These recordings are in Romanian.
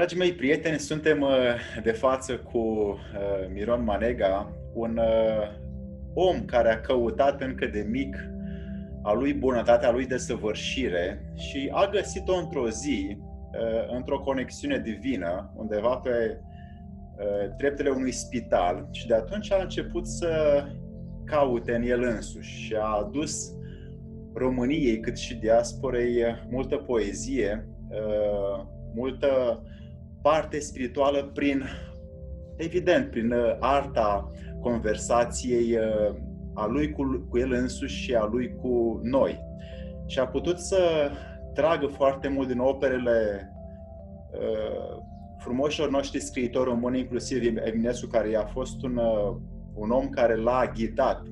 Dragii mei prieteni, suntem uh, de față cu uh, Miron Manega, un uh, om care a căutat încă de mic a lui bunătatea, a lui desăvârșire și a găsit-o într-o zi, într-o conexiune divină, undeva pe treptele unui spital și de atunci a început să caute în el însuși și a adus României cât și diasporei multă poezie, multă parte spirituală prin, evident, prin uh, arta conversației uh, a lui cu, cu el însuși și a lui cu noi. Și a putut să tragă foarte mult din operele uh, frumoșilor noștri scriitori români, inclusiv Eminescu, care a fost un, uh, un om care l-a ghidat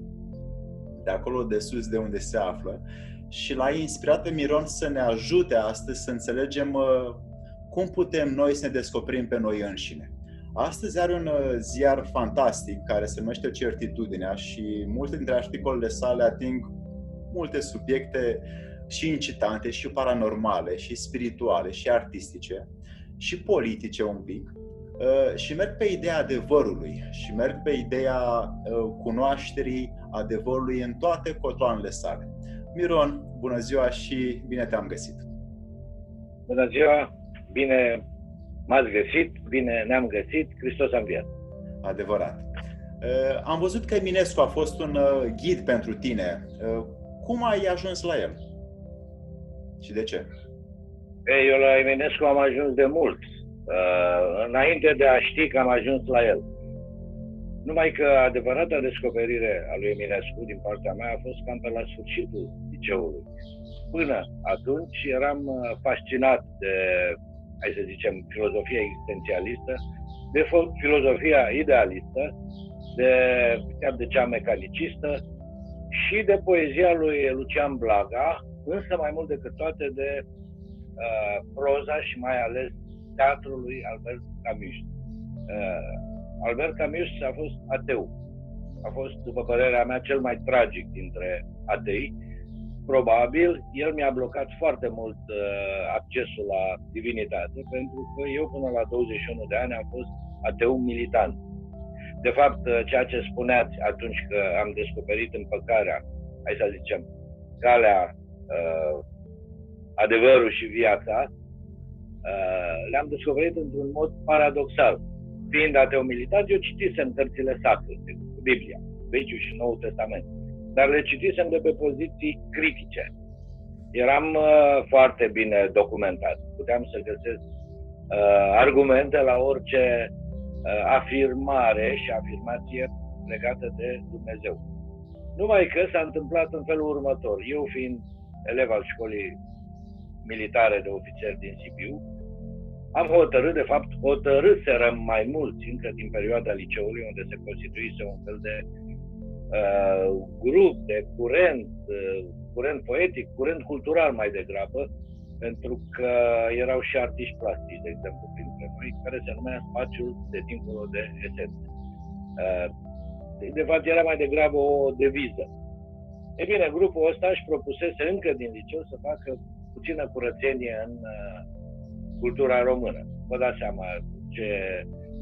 de acolo de sus, de unde se află, și l-a inspirat pe Miron să ne ajute astăzi să înțelegem uh, cum putem noi să ne descoperim pe noi înșine. Astăzi are un uh, ziar fantastic care se numește Certitudinea și multe dintre articolele sale ating multe subiecte și incitante, și paranormale, și spirituale, și artistice, și politice un pic. Uh, și merg pe ideea adevărului și merg pe ideea uh, cunoașterii adevărului în toate cotoanele sale. Miron, bună ziua și bine te-am găsit! Bună ziua! Bine m-ați găsit, bine ne-am găsit, Hristos a înviat. Adevărat. Uh, am văzut că Eminescu a fost un uh, ghid pentru tine. Uh, cum ai ajuns la el? Și de ce? Ei, eu la Eminescu am ajuns de mult. Înainte de a ști că am ajuns la el. Numai că adevărata descoperire a lui Eminescu din partea mea a fost cam pe la sfârșitul liceului. Până atunci eram fascinat de hai să zicem, filozofia existențialistă, de filozofia idealistă, de, chiar de cea mecanicistă și de poezia lui Lucian Blaga, însă mai mult decât toate de uh, proza și mai ales teatrul lui Albert Camus. Uh, Albert Camus a fost ateu. A fost, după părerea mea, cel mai tragic dintre atei, probabil, el mi-a blocat foarte mult uh, accesul la divinitate, pentru că eu până la 21 de ani am fost ateu militant. De fapt, uh, ceea ce spuneați atunci că am descoperit împăcarea, hai să zicem, calea, uh, adevărul și viața, uh, le-am descoperit într-un mod paradoxal. Fiind ateu militant, eu citisem cărțile sacre, Biblia, Vechiul și Noul Testament dar le citisem de pe poziții critice. Eram uh, foarte bine documentat. Puteam să găsesc uh, argumente la orice uh, afirmare și afirmație legată de Dumnezeu. Numai că s-a întâmplat în felul următor. Eu fiind elev al școlii militare de ofițeri din Sibiu, am hotărât, de fapt, hotărâserăm mai mulți încă din perioada liceului, unde se constituise un fel de uh, grup, de curent, uh, curent poetic, curent cultural mai degrabă, pentru că erau și artiști plastici, de exemplu, printre noi, care se numea Spațiul de dincolo de esență. Uh, de fapt, era mai degrabă o deviză. E bine, grupul ăsta își propusese încă din liceu să facă puțină curățenie în uh, cultura română. Vă dați seama ce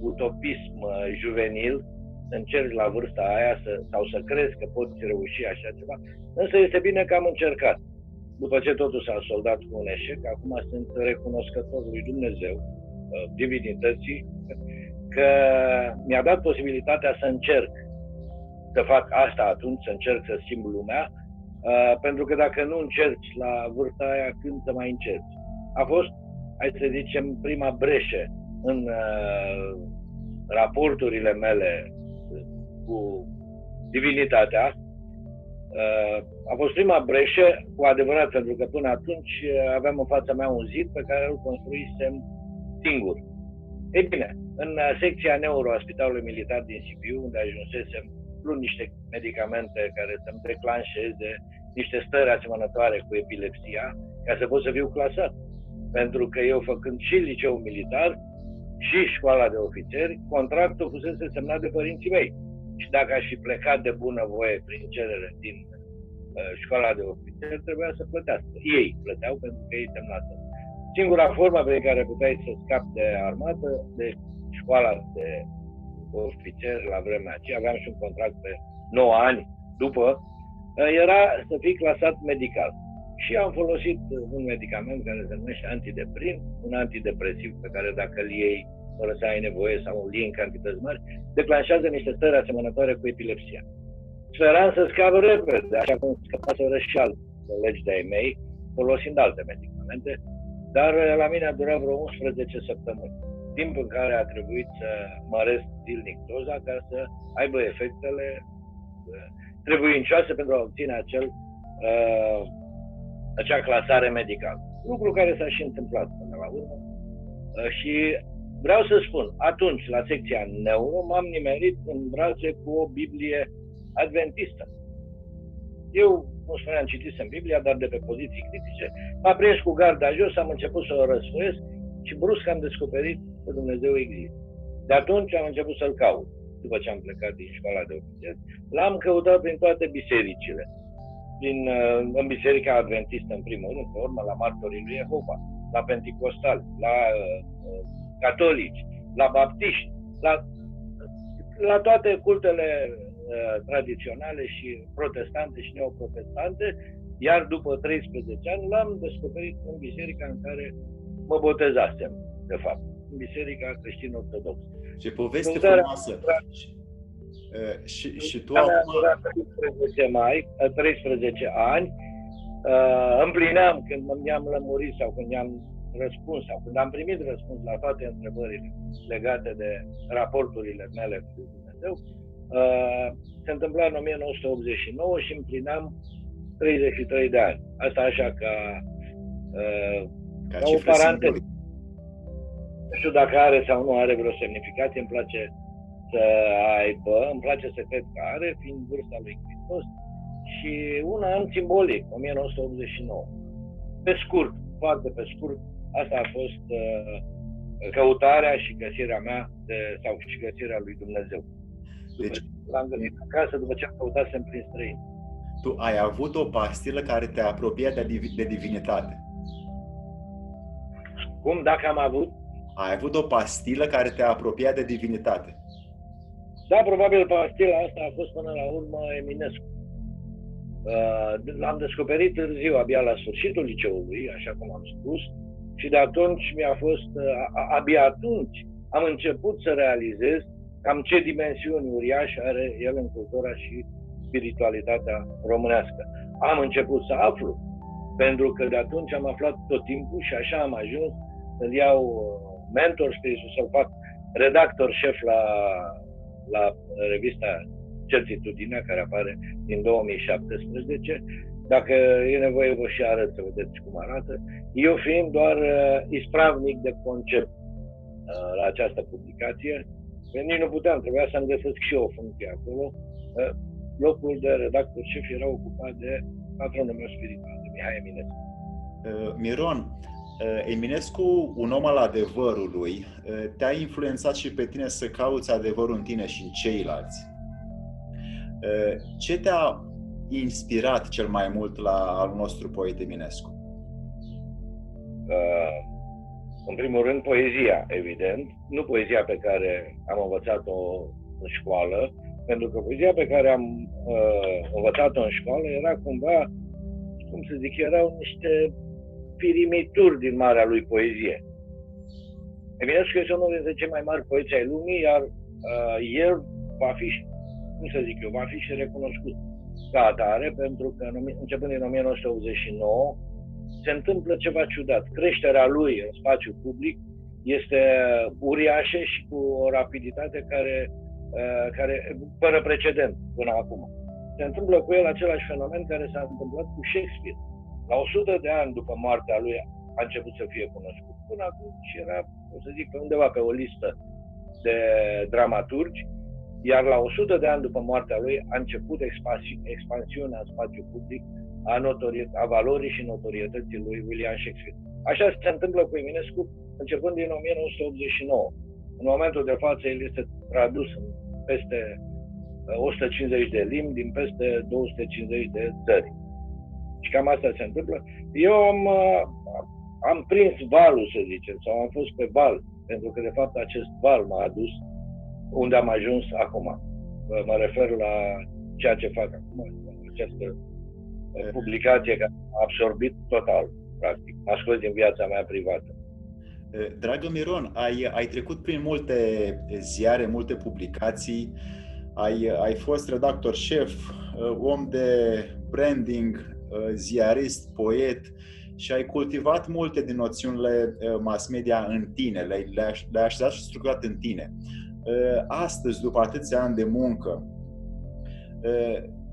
utopism uh, juvenil încerci la vârsta aia să, sau să crezi că poți reuși așa ceva. Însă este bine că am încercat. După ce totul s-a soldat cu un eșec, acum sunt recunoscător lui Dumnezeu, uh, divinității, că mi-a dat posibilitatea să încerc să fac asta atunci, să încerc să schimb lumea, uh, pentru că dacă nu încerci la vârsta aia, când să mai încerci? A fost, hai să zicem, prima breșe în uh, raporturile mele cu divinitatea. Uh, a fost prima breșă, cu adevărat, pentru că până atunci uh, aveam în fața mea un zid pe care îl construisem singur. Ei bine, în uh, secția neuro a Spitalului Militar din Sibiu, unde ajunsesem, luând niște medicamente care să-mi declanșeze niște stări asemănătoare cu epilepsia, ca să pot să fiu clasat. Pentru că eu, făcând și liceu militar și școala de ofițeri, contractul fusese semnat de părinții mei și dacă aș fi plecat de bună voie prin cerere din uh, școala de ofițer, trebuia să plătească. Ei plăteau pentru că ei semnată. Singura formă pe care puteai să scapi de armată, de școala de ofițer la vremea aceea, aveam și un contract pe 9 ani după, era să fii clasat medical. Și am folosit un medicament care se numește antideprin, un antidepresiv pe care dacă îl iei fără să ai nevoie sau îl iei în cantități mari, declanșează niște stări asemănătoare cu epilepsia. Speram să scap repede, așa cum scăpaseră și alți colegi de-ai mei, folosind alte medicamente, dar la mine a durat vreo 11 săptămâni, timp în care a trebuit să măresc zilnic doza ca să aibă efectele uh, trebuincioase pentru a obține acel, uh, acea clasare medicală. Lucru care s-a și întâmplat până la urmă. Uh, și vreau să spun, atunci, la secția neuro, m-am nimerit în brațe cu o Biblie adventistă. Eu, cum spuneam, citisem Biblia, dar de pe poziții critice. M-a prins cu garda jos, am început să o răsfoiesc și brusc am descoperit că Dumnezeu există. De atunci am început să-L caut, după ce am plecat din școala de ofițer. L-am căutat prin toate bisericile. Din, uh, în Biserica Adventistă, în primul rând, pe urmă, la Martorii lui Jehova, la Pentecostal, la uh, uh, catolici, la baptiști, la, la toate cultele Uh, tradiționale și protestante și neoprotestante, iar după 13 ani l-am descoperit în biserica în care mă botezasem, de fapt, în biserica creștin-ortodoxă. Ce poveste Căutarea frumoasă! Și, uh, și, și tu acum... 13 mai, 13 ani, uh, împlineam când mi-am lămurit sau când mi-am răspuns sau când am primit răspuns la toate întrebările legate de raporturile mele cu Dumnezeu, Uh, se întâmpla în 1989 și împlineam 33 de ani. Asta așa ca, uh, ca, ca o paranteză. Nu știu dacă are sau nu are vreo semnificație, îmi place să aibă, îmi place să cred că are, fiind vârsta lui Hristos, și un an simbolic, 1989. Pe scurt, foarte pe scurt, asta a fost uh, căutarea și găsirea mea de, sau și găsirea lui Dumnezeu. Deci, l-am găsit acasă după ce am căutat să prin străin. Tu ai avut o pastilă care te apropia de, de divinitate. Cum? Dacă am avut? Ai avut o pastilă care te apropia de divinitate. Da, probabil pastila asta a fost până la urmă Eminescu. Uh, l-am descoperit târziu, abia la sfârșitul liceului, așa cum am spus, și de atunci mi-a fost, uh, abia atunci am început să realizez cam ce dimensiuni uriașe are el în cultura și spiritualitatea românească. Am început să aflu, pentru că de atunci am aflat tot timpul și așa am ajuns să iau uh, mentor spiritual, să fac redactor șef la, la revista Certitudinea, care apare din 2017. Dacă e nevoie, vă și arăt să vedeți cum arată. Eu fiind doar uh, ispravnic de concept uh, la această publicație, Că nici nu puteam, trebuia să-mi găsesc și eu o funcție acolo. Locul de redactor șef era ocupat de patronul meu spiritual, de Mihai Eminescu. Uh, Miron, uh, Eminescu, un om al adevărului, uh, te-a influențat și pe tine să cauți adevărul în tine și în ceilalți. Ce te-a inspirat cel mai mult la al nostru poet Eminescu? Uh, în primul rând, poezia, evident, nu poezia pe care am învățat-o în școală, pentru că poezia pe care am uh, învățat-o în școală era cumva, cum să zic, erau niște pirimituri din marea lui poezie. Eminescu este unul dintre cei mai mari poeți ai lumii, iar uh, el va fi, cum să zic eu, va fi și recunoscut ca atare, pentru că începând din 1989, se întâmplă ceva ciudat. Creșterea lui în spațiu public este uriașă și cu o rapiditate care, uh, care fără precedent până acum. Se întâmplă cu el același fenomen care s-a întâmplat cu Shakespeare. La 100 de ani după moartea lui a început să fie cunoscut. Până acum și era, o să zic, pe undeva pe o listă de dramaturgi, iar la 100 de ani după moartea lui a început expansiunea în spațiu public a, notori- a valorii și notorietății lui William Shakespeare. Așa se întâmplă cu Eminescu începând din 1989. În momentul de față el este tradus în peste 150 uh, de limbi din peste 250 de țări. Și cam asta se întâmplă. Eu am, uh, am prins valul, să zicem, sau am fost pe val, pentru că, de fapt, acest val m-a adus unde am ajuns acum. Mă refer la ceea ce fac acum, această publicație care a absorbit total, practic. M-a scos din viața mea privată. Dragă Miron, ai, ai trecut prin multe ziare, multe publicații, ai, ai fost redactor șef, om de branding, ziarist, poet și ai cultivat multe din noțiunile mass media în tine, le-ai, le-ai așezat și structurat în tine. Astăzi, după atâția ani de muncă,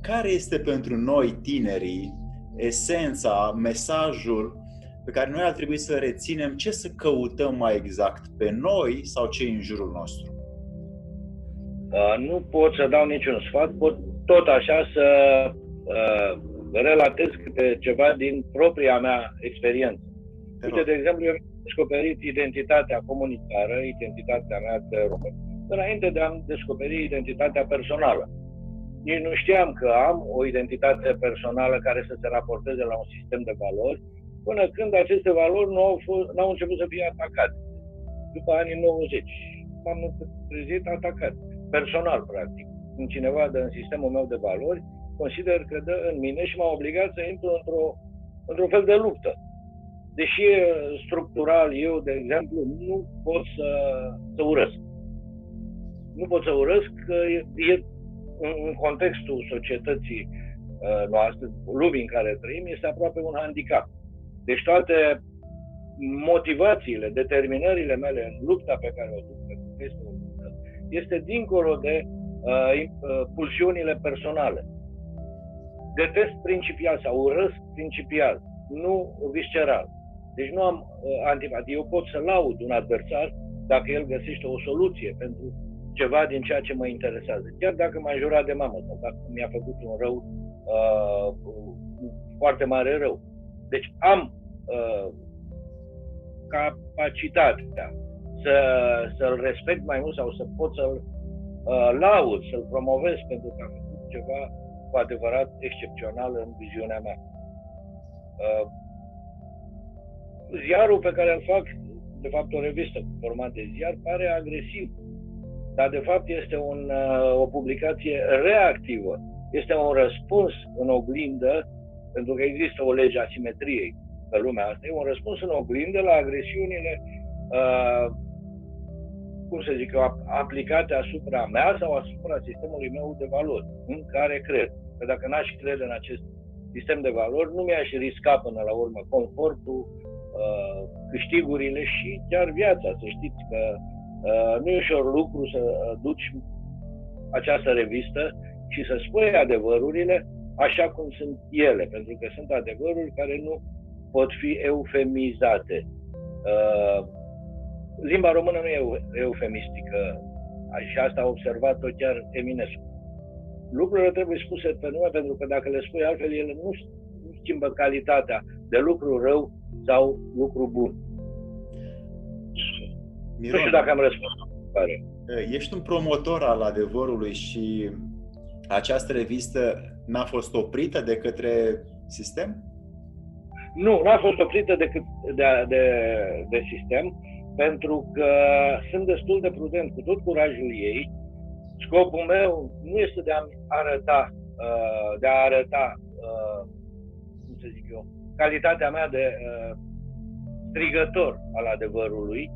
care este pentru noi, tinerii, esența, mesajul pe care noi ar trebui să reținem, ce să căutăm mai exact, pe noi sau cei în jurul nostru? Uh, nu pot să dau niciun sfat, pot tot așa să uh, relatez câte ceva din propria mea experiență. Uite, de exemplu, eu am descoperit identitatea comunitară, identitatea mea de român, înainte de a-mi descoperi identitatea personală nici nu știam că am o identitate personală care să se raporteze la un sistem de valori, până când aceste valori nu au, fost, nu au început să fie atacate. După anii 90 m-am trezit atacat, personal, practic. Când cineva dă în sistemul meu de valori, consider că dă în mine și m-a obligat să intru într-o, într-un fel de luptă. Deși structural eu, de exemplu, nu pot să, să urăsc. Nu pot să urăsc că e, e în contextul societății uh, noastre, lumii în care trăim, este aproape un handicap. Deci toate motivațiile, determinările mele în lupta pe care o duc, pentru că este o luptă, este dincolo de uh, uh, pulsiunile personale. Detest principial sau urăsc principial, nu visceral. Deci nu am uh, antipatie. Eu pot să laud un adversar dacă el găsește o soluție pentru ceva din ceea ce mă interesează. Chiar dacă m-a jurat de mamă sau dacă mi-a făcut un rău, uh, foarte mare rău. Deci am uh, capacitatea să, să-l respect mai mult sau să pot să-l uh, laud, să-l promovez pentru că am făcut ceva cu adevărat excepțional în viziunea mea. Uh, ziarul pe care îl fac, de fapt o revistă cu format de ziar, pare agresiv dar de fapt este un, uh, o publicație reactivă. Este un răspuns în oglindă, pentru că există o lege a simetriei pe lumea asta, e un răspuns în oglindă la agresiunile, uh, cum să zic eu, aplicate asupra mea sau asupra sistemului meu de valori, în care cred. Că dacă n-aș crede în acest sistem de valori, nu mi-aș risca până la urmă confortul, uh, câștigurile și chiar viața. Să știți că Uh, nu e ușor lucru să uh, duci această revistă și să spui adevărurile așa cum sunt ele, pentru că sunt adevăruri care nu pot fi eufemizate. Uh, limba română nu e eufemistică și asta a observat-o chiar Eminescu. Lucrurile trebuie spuse pe nume pentru că dacă le spui altfel, ele nu, nu schimbă calitatea de lucru rău sau lucru bun. Miron, nu știu dacă am răspuns. Pare. Ești un promotor al adevărului și această revistă n-a fost oprită de către sistem? Nu, n-a fost oprită de, de, de, de sistem, pentru că sunt destul de prudent cu tot curajul ei. Scopul meu nu este de a arăta, de a arăta, cum să zic eu, calitatea mea de strigător al adevărului,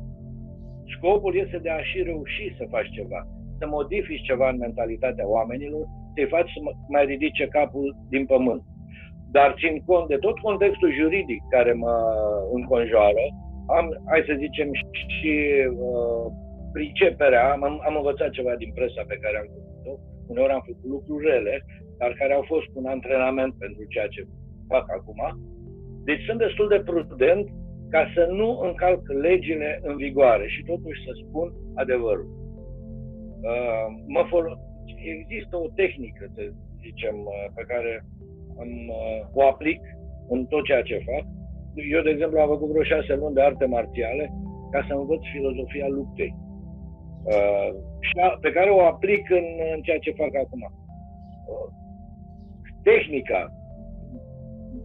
Scopul este de a și reuși să faci ceva, să modifici ceva în mentalitatea oamenilor, să-i faci să mai ridice capul din pământ. Dar țin cont de tot contextul juridic care mă înconjoară, am, hai să zicem, și uh, priceperea, am, am învățat ceva din presa pe care am făcut-o, uneori am făcut lucruri rele, dar care au fost un antrenament pentru ceea ce fac acum. Deci sunt destul de prudent ca să nu încalc legile în vigoare și totuși să spun adevărul. Uh, mă fol- există o tehnică, să zicem, uh, pe care am, uh, o aplic în tot ceea ce fac. Eu, de exemplu, am făcut vreo șase luni de arte marțiale ca să învăț filozofia luptei. Uh, și pe care o aplic în, în ceea ce fac acum. Uh, tehnica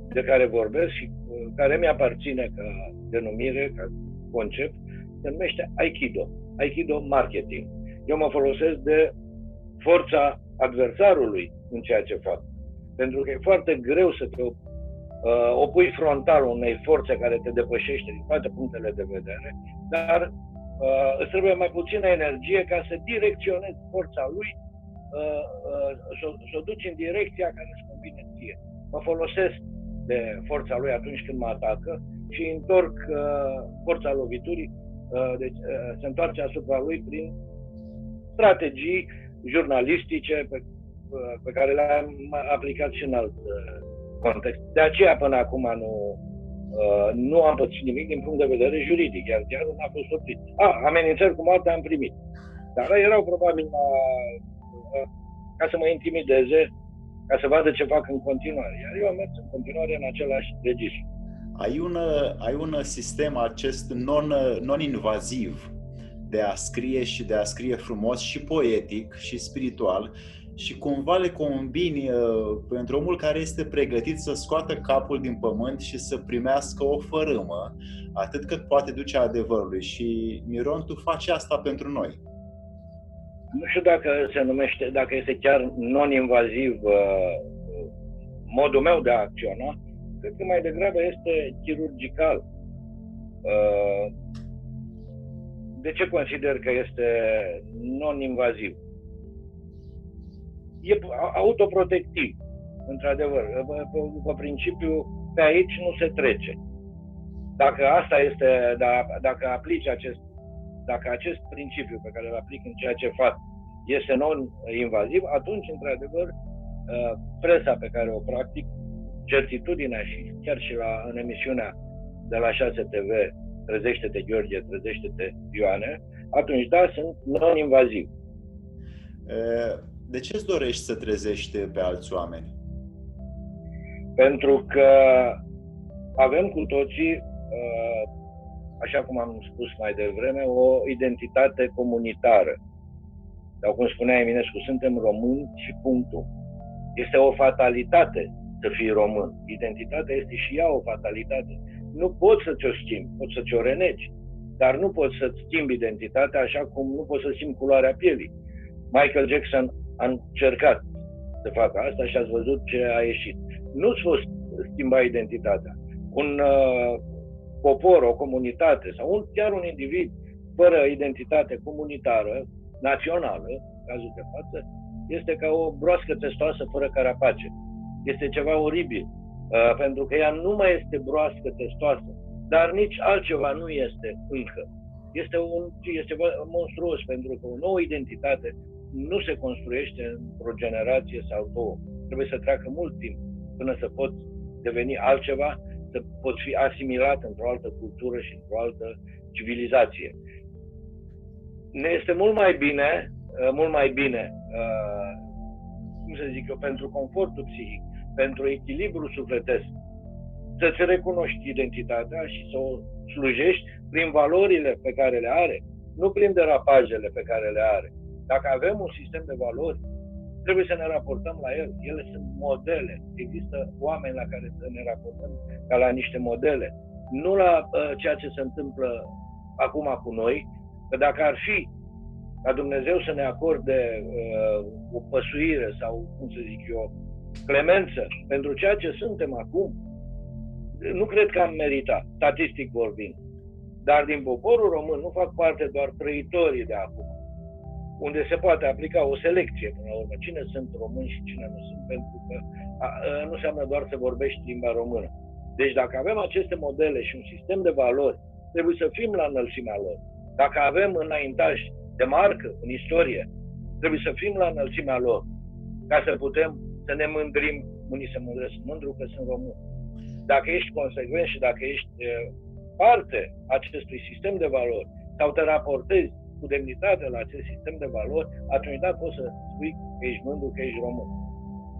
de care vorbesc și uh, care mi-aparține ca denumire, ca concept, se numește Aikido. Aikido Marketing. Eu mă folosesc de forța adversarului în ceea ce fac. Pentru că e foarte greu să te uh, opui frontal unei forțe care te depășește din toate punctele de vedere, dar uh, îți trebuie mai puțină energie ca să direcționezi forța lui, uh, uh, să, să o duci în direcția care îți convine ție. Mă folosesc de forța lui atunci când mă atacă și întorc uh, forța loviturii, uh, deci uh, se întoarce asupra lui prin strategii jurnalistice pe, uh, pe care le-am aplicat și în alt uh, context. De aceea până acum nu, uh, nu am pățit nimic din punct de vedere juridic, iar chiar nu a fost oprit. Ah, amenințări cu moarte am primit. Dar erau probabil la, ca să mă intimideze, ca să vadă ce fac în continuare. Iar eu am mers în continuare în același registru. Ai un, ai un sistem acest non, non-invaziv de a scrie și de a scrie frumos și poetic și spiritual și cumva le combini uh, pentru omul care este pregătit să scoată capul din pământ și să primească o fărâmă, atât cât poate duce adevărului. Și Miron, tu faci asta pentru noi. Nu știu dacă se numește, dacă este chiar non-invaziv uh, modul meu de a acționa, cred că mai degrabă este chirurgical. Uh, de ce consider că este non-invaziv? E autoprotectiv, într-adevăr. Pe principiu, pe aici nu se trece. Dacă asta este, da, dacă aplici acest, dacă acest principiu pe care îl aplic în ceea ce fac este non-invaziv, atunci, într-adevăr, uh, presa pe care o practic, certitudinea și chiar și la, în emisiunea de la 6 TV trezește-te Gheorghe, trezește-te Ioane, atunci da, sunt non-invaziv. De ce îți dorești să trezești pe alți oameni? Pentru că avem cu toții, așa cum am spus mai devreme, o identitate comunitară. Sau cum spunea Eminescu, suntem români și punctul. Este o fatalitate să fii român. Identitatea este și ea o fatalitate nu poți să ți-o schimbi, poți să ți-o renegi, dar nu poți să-ți schimbi identitatea așa cum nu poți să schimbi culoarea pielii. Michael Jackson a încercat să facă asta și ați văzut ce a ieșit. Nu-ți poți schimba identitatea. Un uh, popor, o comunitate sau un, chiar un individ fără identitate comunitară, națională, cazul de față, este ca o broască testoasă fără carapace. Este ceva oribil Uh, pentru că ea nu mai este broască, testoasă, dar nici altceva nu este încă. Este, un, este monstruos, pentru că o nouă identitate nu se construiește într-o generație sau două. Trebuie să treacă mult timp până să poți deveni altceva, să poți fi asimilat într-o altă cultură și într-o altă civilizație. Ne este mult mai bine, uh, mult mai bine, uh, cum să zic eu, pentru confortul psihic, pentru echilibru sufletesc, să-ți recunoști identitatea și să o slujești prin valorile pe care le are, nu prin derapajele pe care le are. Dacă avem un sistem de valori, trebuie să ne raportăm la el. Ele sunt modele. Există oameni la care să ne raportăm ca la niște modele. Nu la uh, ceea ce se întâmplă acum cu noi, că dacă ar fi ca Dumnezeu să ne acorde uh, o păsuire sau, cum să zic eu, clemență pentru ceea ce suntem acum, nu cred că am meritat, statistic vorbind. Dar din poporul român nu fac parte doar trăitorii de acum, unde se poate aplica o selecție până la urmă. Cine sunt români și cine nu sunt, pentru că a, a, nu înseamnă doar să vorbești limba română. Deci dacă avem aceste modele și un sistem de valori, trebuie să fim la înălțimea lor. Dacă avem înaintaj de marcă în istorie, trebuie să fim la înălțimea lor, ca să putem să ne mândrim, unii se mândresc mândru că sunt român. Dacă ești consecvent și dacă ești parte acestui sistem de valori sau te raportezi cu demnitate la acest sistem de valori, atunci da, poți să spui că ești mândru, că ești român.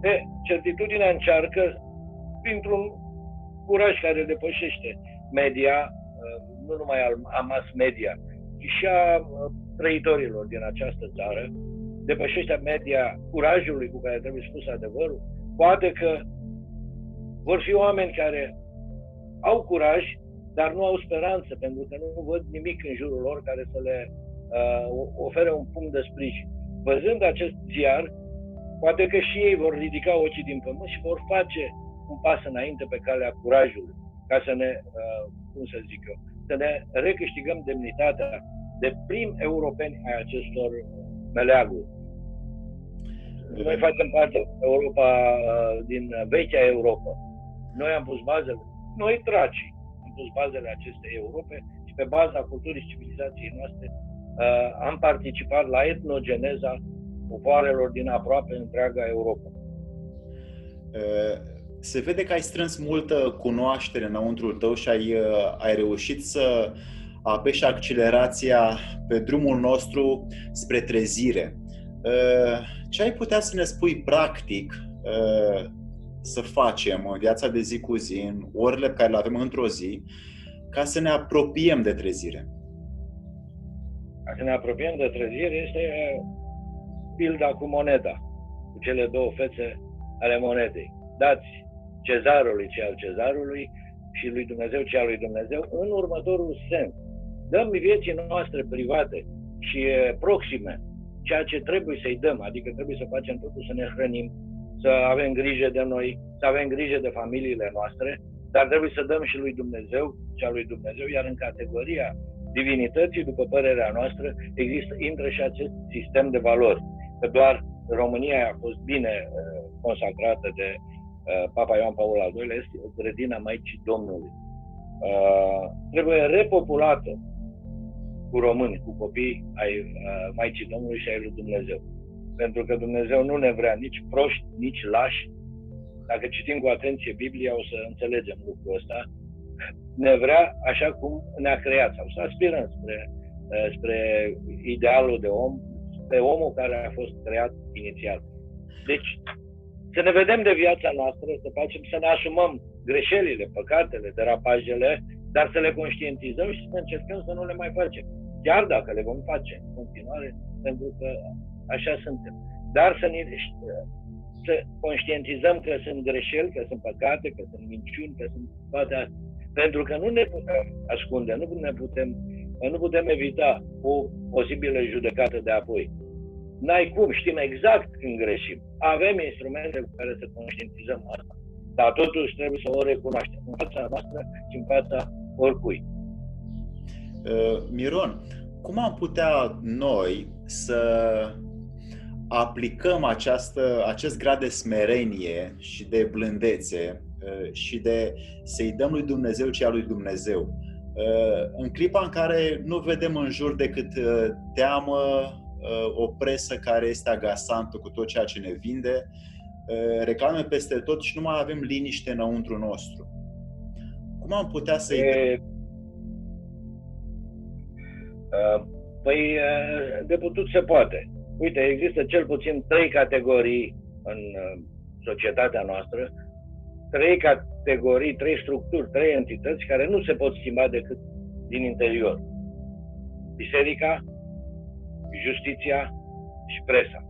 De, certitudinea încearcă, printr-un curaj care depășește media, nu numai a mass media, ci și a trăitorilor din această țară, depășește media curajului cu care trebuie spus adevărul, poate că Vor fi oameni care au curaj, dar nu au speranță, pentru că nu văd nimic în jurul lor care să le uh, ofere un punct de sprijin. Văzând acest ziar, poate că și ei vor ridica ochii din pământ și vor face un pas înainte pe calea curajului, ca să ne, uh, cum să zic eu, să ne recâștigăm demnitatea de prim europeni ai acestor meleaguri. Noi facem parte Europa, uh, din vechea Europa. Noi am pus bazele, noi tracii, am pus bazele acestei Europe și pe baza culturii și civilizației noastre uh, am participat la etnogeneza popoarelor din aproape întreaga Europa. Uh, se vede că ai strâns multă cunoaștere înăuntru tău și ai, ai reușit să apeși accelerația pe drumul nostru spre trezire. Ce ai putea să ne spui practic să facem în viața de zi cu zi, în orele pe care le avem într-o zi, ca să ne apropiem de trezire? Ca să ne apropiem de trezire este pilda cu moneda, cu cele două fețe ale monedei. Dați cezarului ce al cezarului și lui Dumnezeu ce al lui Dumnezeu în următorul sens. Dăm vieții noastre private și proxime ceea ce trebuie să-i dăm, adică trebuie să facem totul să ne hrănim, să avem grijă de noi, să avem grijă de familiile noastre, dar trebuie să dăm și lui Dumnezeu, cea lui Dumnezeu, iar în categoria divinității, după părerea noastră, există, intră și acest sistem de valori. Că doar România a fost bine uh, consacrată de uh, Papa Ioan Paul al II-lea, este grădina Maicii Domnului. Uh, trebuie repopulată cu români, cu copii ai uh, Maicii Domnului și ai lui Dumnezeu. Pentru că Dumnezeu nu ne vrea nici proști, nici lași. Dacă citim cu atenție Biblia, o să înțelegem lucrul ăsta. Ne vrea așa cum ne-a creat sau să aspirăm spre, uh, spre idealul de om, pe omul care a fost creat inițial. Deci, să ne vedem de viața noastră, să facem, să ne asumăm greșelile, păcatele, derapajele, dar să le conștientizăm și să încercăm să nu le mai facem chiar dacă le vom face în continuare, pentru că așa suntem. Dar să ne să conștientizăm că sunt greșeli, că sunt păcate, că sunt minciuni, că sunt toate astea. Pentru că nu ne putem ascunde, nu ne putem, nu putem evita o posibilă judecată de apoi. N-ai cum, știm exact când greșim. Avem instrumente cu care să conștientizăm asta. Dar totuși trebuie să o recunoaștem în fața noastră și în fața oricui. Uh, Miron, cum am putea noi să aplicăm această, acest grad de smerenie și de blândețe uh, și de să-i dăm lui Dumnezeu ce a lui Dumnezeu. Uh, în clipa în care nu vedem în jur decât teamă, o presă care este agasantă cu tot ceea ce ne vinde, reclame peste tot și nu mai avem liniște înăuntru nostru. Cum am putea să-i dăm Uh, păi, uh, de putut se poate. Uite, există cel puțin trei categorii în uh, societatea noastră, trei categorii, trei structuri, trei entități care nu se pot schimba decât din interior. Biserica, justiția și presa.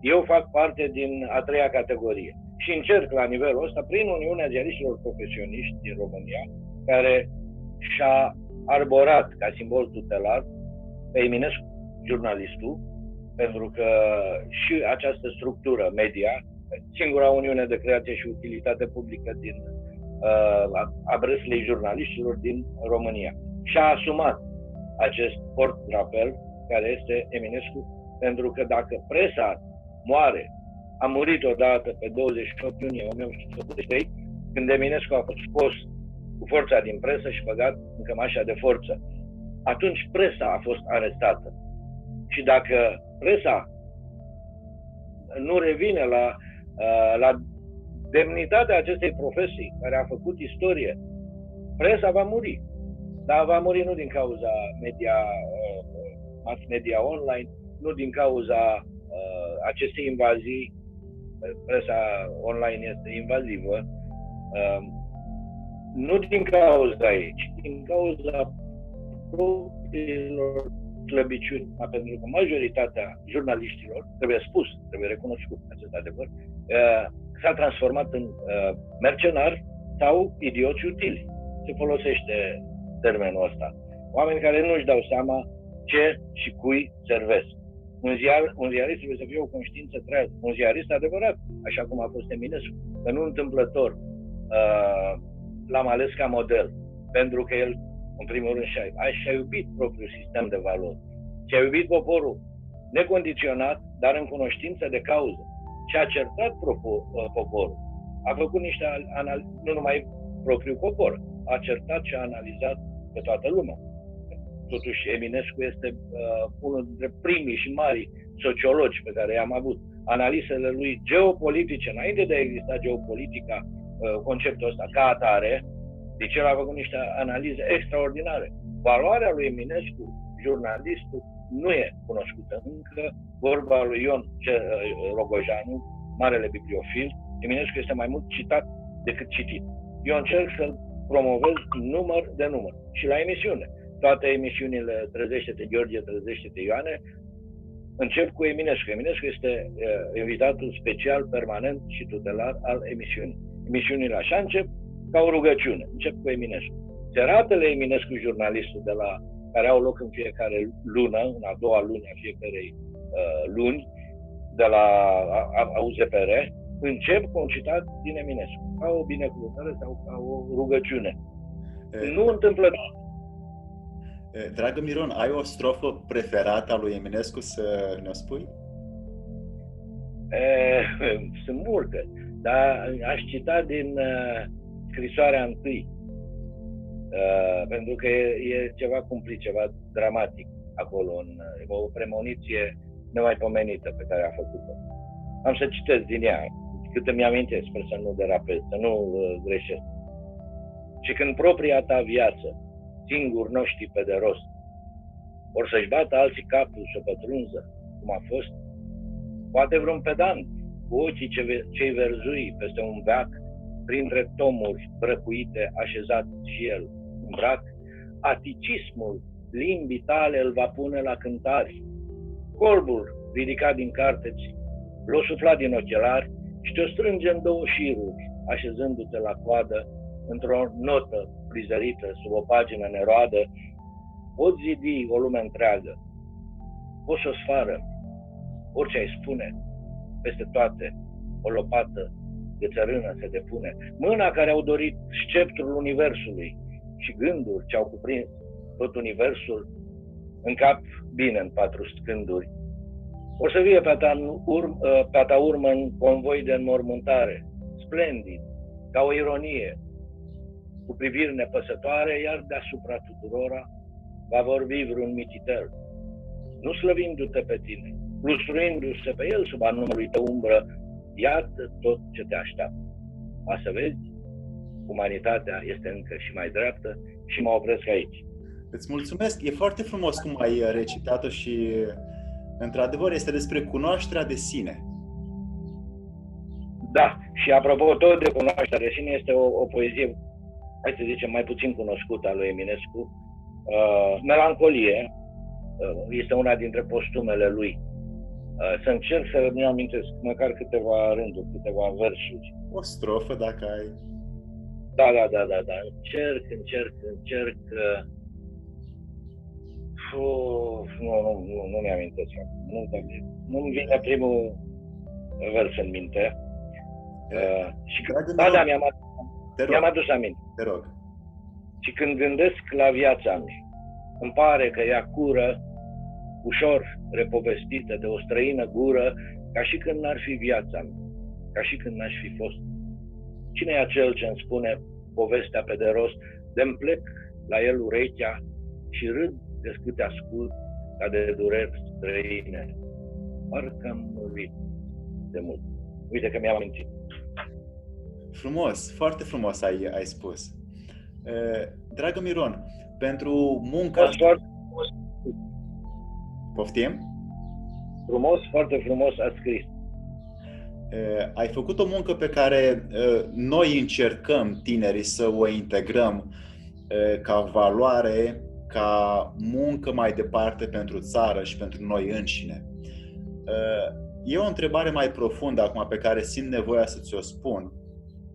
Eu fac parte din a treia categorie și încerc la nivelul ăsta, prin Uniunea Ziariștilor Profesioniști din România, care și-a arborat ca simbol tutelar pe Eminescu, jurnalistul, pentru că și această structură media, singura uniune de creație și utilitate publică din uh, a breslei jurnaliștilor din România. Și-a asumat acest port drapel care este Eminescu, pentru că dacă presa moare, a murit odată pe 28 iunie 1983, când Eminescu a fost scos cu forța din presă și băgat în cămașa de forță. Atunci presa a fost arestată. Și dacă presa nu revine la, uh, la demnitatea acestei profesii care a făcut istorie, presa va muri. Dar va muri nu din cauza media, uh, mass media online, nu din cauza uh, acestei invazii, presa online este invazivă, nu din cauza aici, din cauza propriilor slăbiciuni, pentru că majoritatea jurnaliștilor, trebuie spus, trebuie recunoscut acest adevăr, uh, s-a transformat în uh, mercenar sau idioți utili. Se folosește termenul ăsta. Oameni care nu își dau seama ce și cui servesc. Un, ziar, un ziarist trebuie să fie o conștiință trează. Un ziarist adevărat, așa cum a fost Eminescu. Că nu întâmplător uh, l-am ales ca model, pentru că el, în primul rând, și-a, și-a iubit propriul sistem de valori. Și-a iubit poporul necondiționat, dar în cunoștință de cauză. Și a certat uh, poporul. A făcut niște analize, nu numai propriul popor, a certat și a analizat pe toată lumea. Totuși, Eminescu este uh, unul dintre primii și mari sociologi pe care i-am avut. Analizele lui geopolitice, înainte de a exista geopolitica, uh, conceptul ăsta ca atare, deci el a făcut niște analize extraordinare. Valoarea lui Eminescu, jurnalistul, nu e cunoscută încă. Vorba lui Ion Rogojanu, marele bibliofil, Eminescu este mai mult citat decât citit. Eu încerc să-l promovez număr de număr și la emisiune. Toate emisiunile Trezește-te Gheorghe, Trezește-te Ioane, încep cu Eminescu. Eminescu este uh, invitatul special, permanent și tutelar al emisiunii. Emisiunile așa încep ca o rugăciune. Încep cu Eminescu. Seratele Eminescu, jurnalistul de la care au loc în fiecare lună, în a doua lună a fiecarei uh, luni, de la AUZPR, încep cu un citat din Eminescu, ca o binecuvântare sau ca o rugăciune. E, nu întâmplă. Dragă Miron, ai o strofă preferată a lui Eminescu să ne spui? E, sunt multe, dar aș cita din uh, scrisoarea întâi, uh, pentru că e, e ceva cumplit, ceva dramatic acolo, în, o premoniție nemaipomenită pe care a făcut-o. Am să citesc din ea, cât îmi amintesc, sper să nu derapez, să nu uh, greșesc. Și când propria ta viață, singur nu știi pe de rost, or să-și bată alții capul și o pătrunză, cum a fost, poate vreun pedant, cu ochii ce, cei verzui peste un veac, printre tomuri brăcuite, așezat și el, un brac, aticismul limbii tale îl va pune la cântari. Colbul ridicat din carteți, l-o sufla din ochelari și te strânge în două șiruri, așezându-te la coadă într-o notă prizărită sub o pagină neroadă, poți zidi o lume întreagă, poți să o sfară, orice ai spune, peste toate, o lopată de țărână se depune, mâna care au dorit sceptrul universului și gânduri ce au cuprins tot universul, în cap bine în patru scânduri, o să fie pe a ta, urm, ă, pe a ta urmă în convoi de înmormântare, splendid, ca o ironie, cu priviri nepăsătoare, iar deasupra tuturora va vorbi vreun mititel, nu slăvindu-te pe tine, lustruindu-se pe el sub anumărul tău umbră, iată tot ce te așteaptă. A să vezi, umanitatea este încă și mai dreaptă și mă opresc aici. Îți mulțumesc, e foarte frumos cum ai recitat-o și într-adevăr, este despre cunoașterea de sine. Da, și apropo tot de cunoașterea de sine, este o, o poezie, hai să zicem, mai puțin cunoscută a lui Eminescu. Uh, Melancolie uh, este una dintre postumele lui. Uh, să încerc să mi amintesc măcar câteva rânduri, câteva versuri. O strofă, dacă ai. Da, da, da, da, da. Încerc, încerc, încerc. Uh, Uf, nu, nu, nu, nu mi-amintesc Nu, nu-mi vine primul vers în minte. Uh, și când, da, da, mi-am, adus, mi-am adus aminte. Te rog. Și când gândesc la viața mea, îmi pare că ea cură, ușor repovestită de o străină gură, ca și când n-ar fi viața mea, ca și când n-aș fi fost. Cine e acel ce îmi spune povestea pe de rost, de plec la el urechea și râd de câte ascult ca de dureri străine. Parcă am murit de mult. Uite că mi-am amintit. Frumos, foarte frumos ai, ai spus. Dragă Miron, pentru munca... Foarte frumos. Poftim? Frumos, foarte frumos a scris. Ai făcut o muncă pe care noi încercăm, tinerii, să o integrăm ca valoare ca muncă mai departe pentru țară și pentru noi înșine. Uh, e o întrebare mai profundă acum pe care simt nevoia să ți-o spun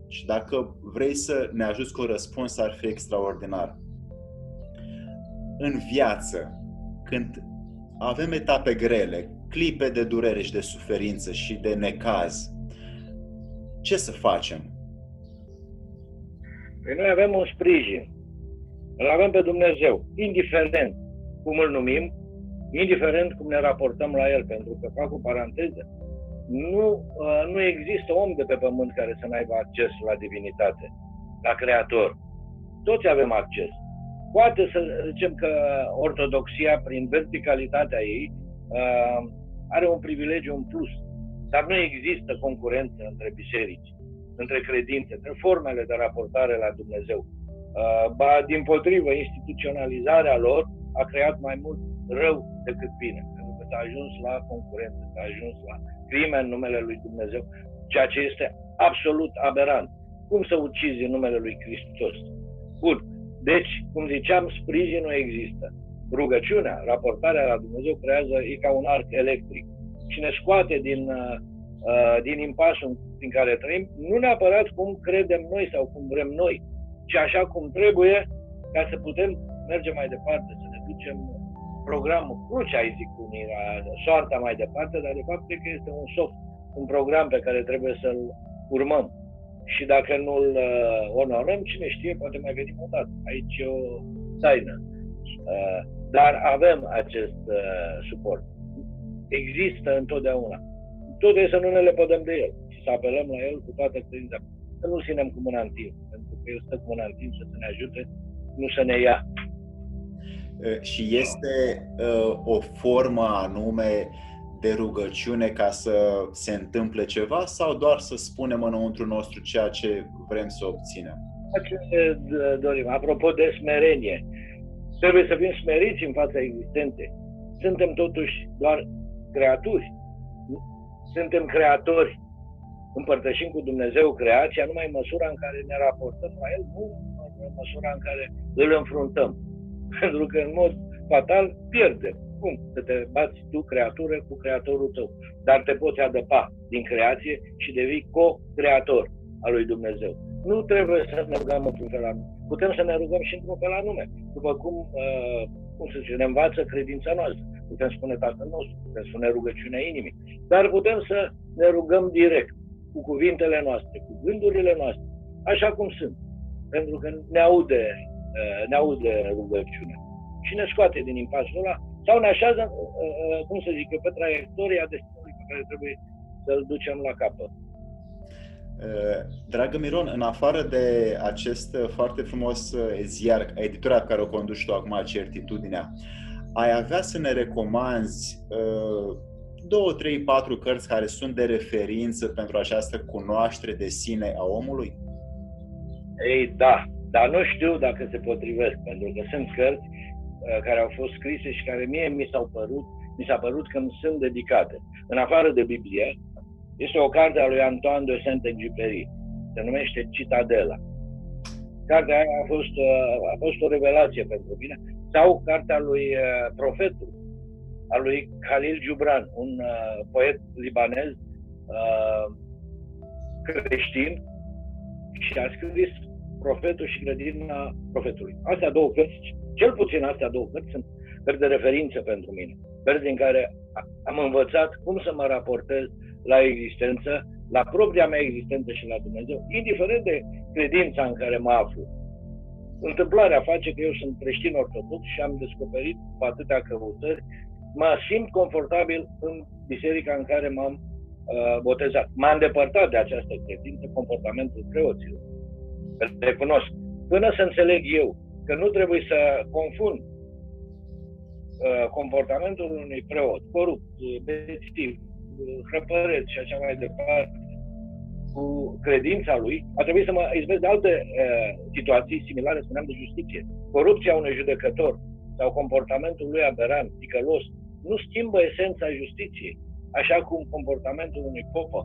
și dacă vrei să ne ajuți cu un răspuns, ar fi extraordinar. În viață, când avem etape grele, clipe de durere și de suferință și de necaz, ce să facem? Păi noi avem un sprijin. Îl avem pe Dumnezeu, indiferent cum îl numim, indiferent cum ne raportăm la el, pentru că fac o paranteză. Nu, uh, nu există om de pe pământ care să n-aibă acces la divinitate, la Creator. Toți avem acces. Poate să zicem că ortodoxia, prin verticalitatea ei, uh, are un privilegiu în plus. Dar nu există concurență între biserici, între credințe, între formele de raportare la Dumnezeu. Uh, ba, din potrivă, instituționalizarea lor a creat mai mult rău decât bine, pentru că s-a ajuns la concurență, s-a ajuns la crime în numele lui Dumnezeu, ceea ce este absolut aberant. Cum să ucizi în numele lui Hristos? Bun. Deci, cum ziceam, sprijinul există. Rugăciunea, raportarea la Dumnezeu creează, e ca un arc electric și ne scoate din, uh, uh din impasul în care trăim, nu neapărat cum credem noi sau cum vrem noi, ci așa cum trebuie ca să putem merge mai departe, să ne ducem programul, crucea, ai zic unii, la soarta mai departe, dar de fapt cred că este un soft, un program pe care trebuie să-l urmăm. Și dacă nu-l uh, onorăm, cine știe, poate mai venim o dată. Aici e o taină. Uh, dar avem acest uh, suport. Există întotdeauna. Tot trebuie să nu ne lepădăm de el și să apelăm la el cu toată credința. Să nu ținem cu mâna în timp, pentru că el stă cu mâna în timp să ne ajute, nu să ne ia. Și este uh, o formă anume de rugăciune ca să se întâmple ceva sau doar să spunem înăuntru nostru ceea ce vrem să obținem? Ce dorim. Apropo de smerenie, trebuie să fim smeriți în fața existenței. Suntem totuși doar creaturi. Suntem creatori. Împărtășim cu Dumnezeu creația numai în măsura în care ne raportăm la El, nu în măsura în care îl înfruntăm. Pentru că în mod fatal pierdem. Cum? Să te bați tu, creatură, cu creatorul tău. Dar te poți adăpa din creație și devii co-creator al lui Dumnezeu. Nu trebuie să ne rugăm într-un fel anume. Putem să ne rugăm și într-un fel anume. După cum, uh, cum să zice, ne învață credința noastră. Putem spune Tatăl nostru, putem spune rugăciunea inimii. Dar putem să ne rugăm direct, cu cuvintele noastre, cu gândurile noastre, așa cum sunt. Pentru că ne aude Uh, ne aude rugăciunea și ne scoate din impasul ăla sau ne așează, uh, uh, cum să zic pe traiectoria destinului pe care trebuie să-l ducem la capăt. Dragă Miron, în afară de acest foarte frumos ziar, editura pe care o conduci tu acum, Certitudinea, ai avea să ne recomanzi două, trei, patru cărți care sunt de referință pentru această cunoaștere de sine a omului? Ei, da, dar nu știu dacă se potrivesc, pentru că sunt cărți uh, care au fost scrise și care mie mi s-au părut, mi s-a părut că îmi sunt dedicate. În afară de Biblie, este o carte a lui Antoine de Saint-Exupéry, se numește Citadela. Cartea aia a fost, uh, a fost o revelație pentru mine. Sau cartea lui uh, Profetul, a lui Khalil Gibran, un poet libanez creștin, și a scris Profetul și Grădina Profetului. Astea două cărți, cel puțin astea două cărți, sunt cărți de referință pentru mine. Cărți din care am învățat cum să mă raportez la existență, la propria mea existență și la Dumnezeu, indiferent de credința în care mă aflu. Întâmplarea face că eu sunt creștin ortodox și am descoperit cu atâtea căutări, mă simt confortabil în biserica în care m-am uh, botezat. M-a îndepărtat de această credință comportamentul preoților recunosc. Până să înțeleg eu că nu trebuie să confund uh, comportamentul unui preot corupt, bețiv, hrăpăreț și așa mai departe, cu credința lui, a trebuit să mă izbesc de alte uh, situații similare, spuneam, de justiție. Corupția unui judecător sau comportamentul lui aberant, ticălos, nu schimbă esența justiției, așa cum comportamentul unui popă,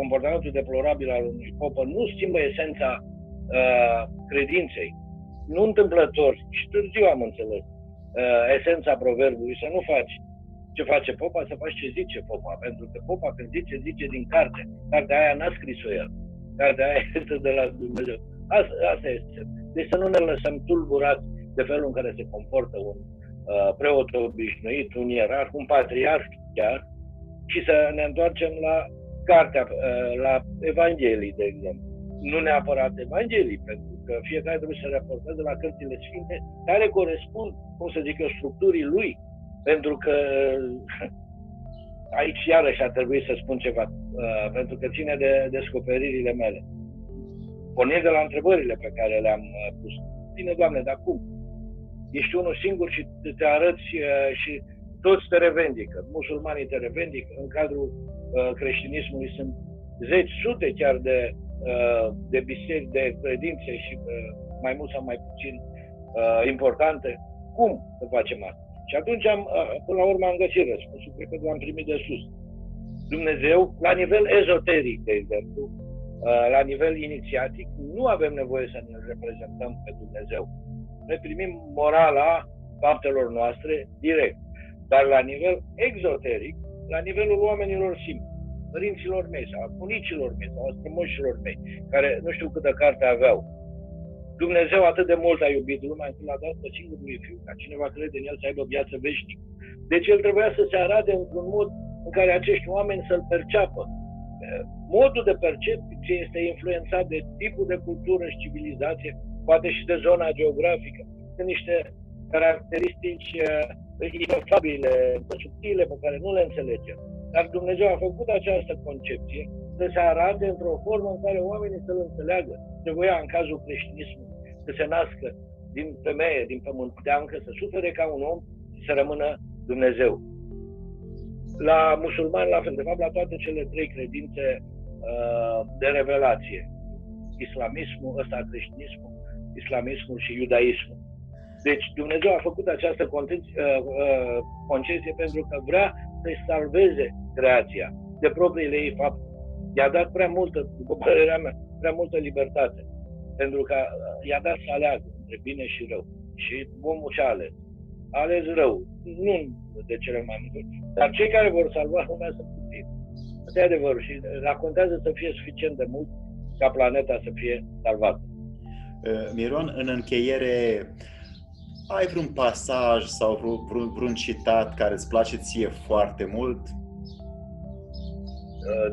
comportamentul deplorabil al unui popă nu schimbă esența uh, credinței. Nu întâmplător, și târziu am înțeles, uh, esența proverbului, să nu faci ce face popa, să faci ce zice popa. Pentru că popa când zice, zice din carte. Cartea aia n-a scris-o el. Cartea aia este de la Dumnezeu. Asta, asta este. Deci să nu ne lăsăm tulburați de felul în care se comportă un uh, preot obișnuit, un ierarh, un patriarh chiar, și să ne întoarcem la cartea, uh, la Evanghelii, de exemplu. Nu neapărat Evanghelii, pentru că fiecare trebuie să raporteze la cărțile sfinte care corespund, cum să zic eu, structurii lui. Pentru că aici iarăși ar trebui să spun ceva, uh, pentru că ține de descoperirile mele. Pornind de la întrebările pe care le-am uh, pus. Bine, Doamne, dar cum? Ești unul singur și te arăți uh, și toți te revendică. Musulmanii te revendică. În cadrul uh, creștinismului sunt zeci, sute chiar de, uh, de biserici, de credințe și uh, mai mult sau mai puțin uh, importante. Cum să facem asta? Și atunci, am, uh, până la urmă, am găsit răspunsul. Cred că l-am primit de sus. Dumnezeu, la nivel ezoteric, de exemplu, uh, la nivel inițiatic, nu avem nevoie să ne reprezentăm pe Dumnezeu. Noi primim morala faptelor noastre direct. Dar la nivel exoteric, la nivelul oamenilor simpli, părinților mei sau bunicilor mei sau strămoșilor mei, care nu știu câtă carte aveau, Dumnezeu atât de mult a iubit lumea încât l-a dat pe singurul fiu, ca cineva crede în el să aibă viață veșnică. Deci el trebuia să se arate într-un mod în care acești oameni să-l perceapă. Modul de percepție este influențat de tipul de cultură și civilizație, poate și de zona geografică. Sunt niște caracteristici inefabile, subtile, pe care nu le înțelegem. Dar Dumnezeu a făcut această concepție să se arate într-o formă în care oamenii să-L înțeleagă. Trebuia, în cazul creștinismului, să se nască din femeie, din pământeancă, să sufere ca un om și să rămână Dumnezeu. La musulmani, la fel, de fapt, la toate cele trei credințe uh, de revelație, islamismul, ăsta creștinismul, islamismul și iudaismul. Deci Dumnezeu a făcut această concesie, uh, uh, concesie pentru că vrea să-i salveze creația de propriile ei fapte. I-a dat prea multă, după părerea mea, prea multă libertate. Pentru că uh, i-a dat să aleagă între bine și rău. Și omul ce a ales? A ales rău. Nu de cele mai multe Dar cei care vor salva lumea sunt puțini. Asta e adevărul. Și racontează să fie suficient de mult ca planeta să fie salvată. Miron, în încheiere, ai vreun pasaj sau vreun, vreun citat care îți place ție foarte mult? Uh,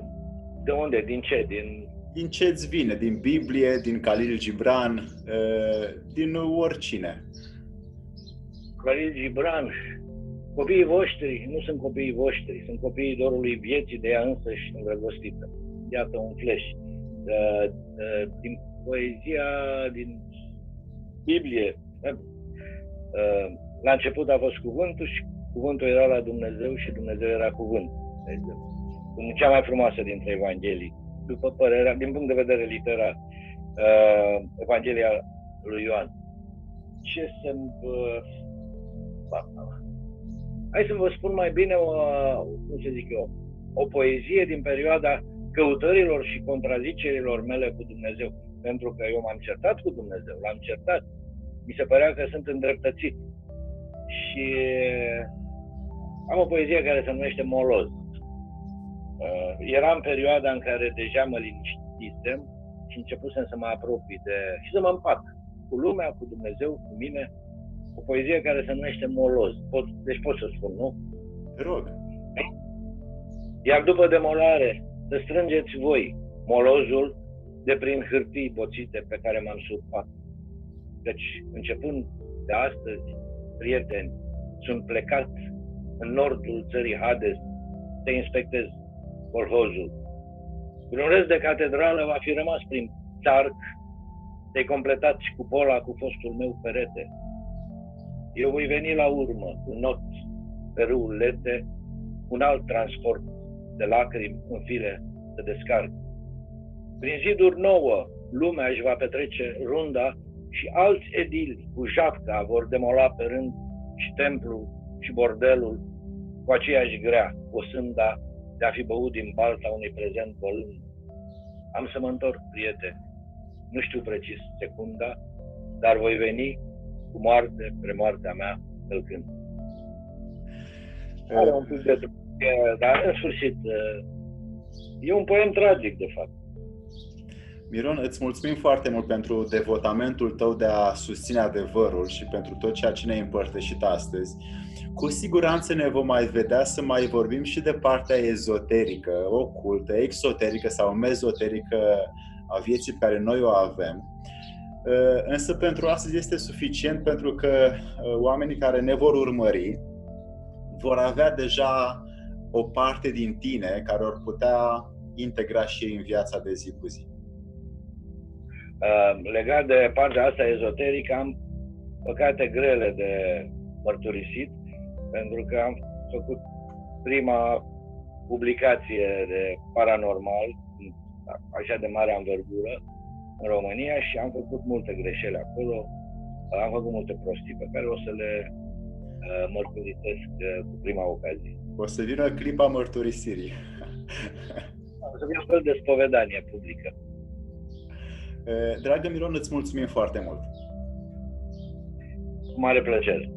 de unde? Din ce? Din... Din ce îți vine? Din Biblie, din Khalil Gibran, uh, din oricine? Khalil Gibran, copiii voștri nu sunt copiii voștri, sunt copiii dorului vieții de ea însăși îndrăgostită. Iată un flash. Uh, din poezia din Biblie, Uh, la început a fost cuvântul și cuvântul era la Dumnezeu și Dumnezeu era cuvânt. Deci, cea mai frumoasă dintre Evanghelii, după părerea, din punct de vedere literar, uh, Evanghelia lui Ioan. Ce să uh, Hai să vă spun mai bine, o, cum să zic eu, o poezie din perioada căutărilor și contrazicerilor mele cu Dumnezeu. Pentru că eu m-am certat cu Dumnezeu, l-am certat mi se părea că sunt îndreptățit. Și am o poezie care se numește Moloz. Uh, era în perioada în care deja mă liniștisem și începusem să mă apropii de... și să mă împac cu lumea, cu Dumnezeu, cu mine. O poezie care se numește Moloz. Pot, deci pot să spun, nu? Te rog. Iar după demolare, să strângeți voi molozul de prin hârtii boțite pe care m-am surpat deci, începând de astăzi, prieteni, sunt plecat în nordul țării Hades să inspectez colhozul. Un rest de catedrală va fi rămas prin țarc, te-ai completat și cupola cu fostul meu perete. Eu voi veni la urmă, cu not pe râul Lete, un alt transport de lacrimi în fire să descarc. Prin ziduri nouă, lumea își va petrece runda și alți edili cu japca vor demola pe rând și templul și bordelul cu aceeași grea, cu sânda de a fi băut din balta unui prezent bolând. Am să mă întorc, prieteni. Nu știu precis secunda, dar voi veni cu moarte pre moartea mea călcând. Are un pic de dar în sfârșit e un poem tragic, de fapt. Miron, îți mulțumim foarte mult pentru devotamentul tău de a susține adevărul și pentru tot ceea ce ne-ai împărtășit astăzi. Cu siguranță ne vom mai vedea să mai vorbim și de partea ezoterică, ocultă, exoterică sau mezoterică a vieții pe care noi o avem. Uh, însă pentru astăzi este suficient pentru că uh, oamenii care ne vor urmări vor avea deja o parte din tine care or putea integra și ei în viața de zi cu zi. Uh, legat de partea asta ezoterică, am păcate grele de mărturisit, pentru că am făcut prima publicație de paranormal, așa de mare anvergură, în România și am făcut multe greșeli acolo, am făcut multe prostii pe care o să le uh, mărturisesc uh, cu prima ocazie. O să vină clipa mărturisirii. o să vină un fel de spovedanie publică. Dragă Miron, îți mulțumim foarte mult. Cu mare plăcere.